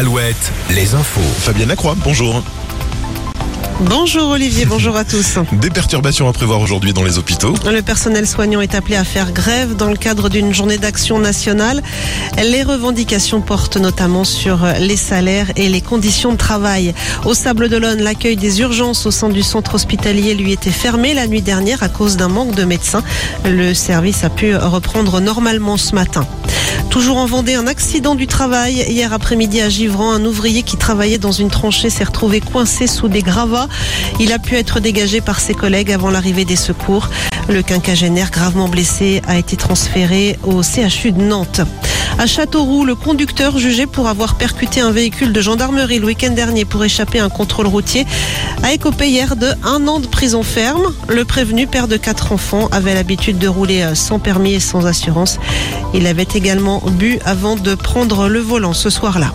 Alouette, les infos. Fabienne Lacroix, bonjour. Bonjour Olivier, bonjour à tous. Des perturbations à prévoir aujourd'hui dans les hôpitaux. Le personnel soignant est appelé à faire grève dans le cadre d'une journée d'action nationale. Les revendications portent notamment sur les salaires et les conditions de travail. Au Sable d'Olonne, l'accueil des urgences au sein du centre hospitalier lui était fermé la nuit dernière à cause d'un manque de médecins. Le service a pu reprendre normalement ce matin. Toujours en Vendée, un accident du travail. Hier après-midi à Givran, un ouvrier qui travaillait dans une tranchée s'est retrouvé coincé sous des gravats. Il a pu être dégagé par ses collègues avant l'arrivée des secours. Le quinquagénaire gravement blessé a été transféré au CHU de Nantes. À Châteauroux, le conducteur jugé pour avoir percuté un véhicule de gendarmerie le week-end dernier pour échapper à un contrôle routier a écopé hier de un an de prison ferme. Le prévenu, père de quatre enfants, avait l'habitude de rouler sans permis et sans assurance. Il avait également bu avant de prendre le volant ce soir-là.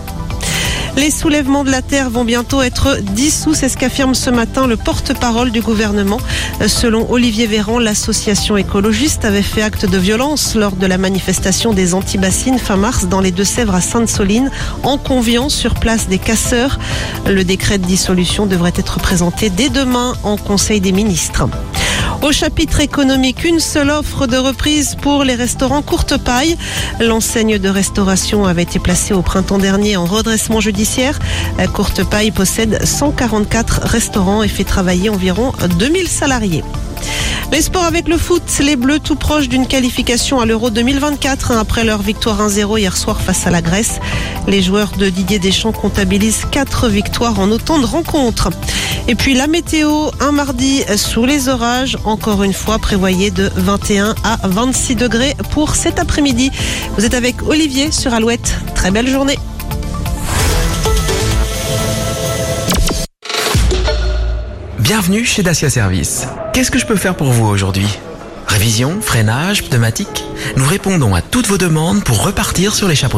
Les soulèvements de la terre vont bientôt être dissous, c'est ce qu'affirme ce matin le porte-parole du gouvernement. Selon Olivier Véran, l'association écologiste avait fait acte de violence lors de la manifestation des anti-bassines fin mars dans les Deux-Sèvres à Sainte-Soline en conviant sur place des casseurs. Le décret de dissolution devrait être présenté dès demain en Conseil des ministres. Au chapitre économique, une seule offre de reprise pour les restaurants courte paille. L'enseigne de restauration avait été placée au printemps dernier en redressement judiciaire. Courte paille possède 144 restaurants et fait travailler environ 2000 salariés. Les sports avec le foot, les Bleus tout proches d'une qualification à l'Euro 2024 après leur victoire 1-0 hier soir face à la Grèce. Les joueurs de Didier Deschamps comptabilisent 4 victoires en autant de rencontres. Et puis la météo, un mardi sous les orages, encore une fois prévoyé de 21 à 26 degrés pour cet après-midi. Vous êtes avec Olivier sur Alouette. Très belle journée. Bienvenue chez Dacia Service. Qu'est-ce que je peux faire pour vous aujourd'hui? Révision, freinage, pneumatique? Nous répondons à toutes vos demandes pour repartir sur les chapeaux.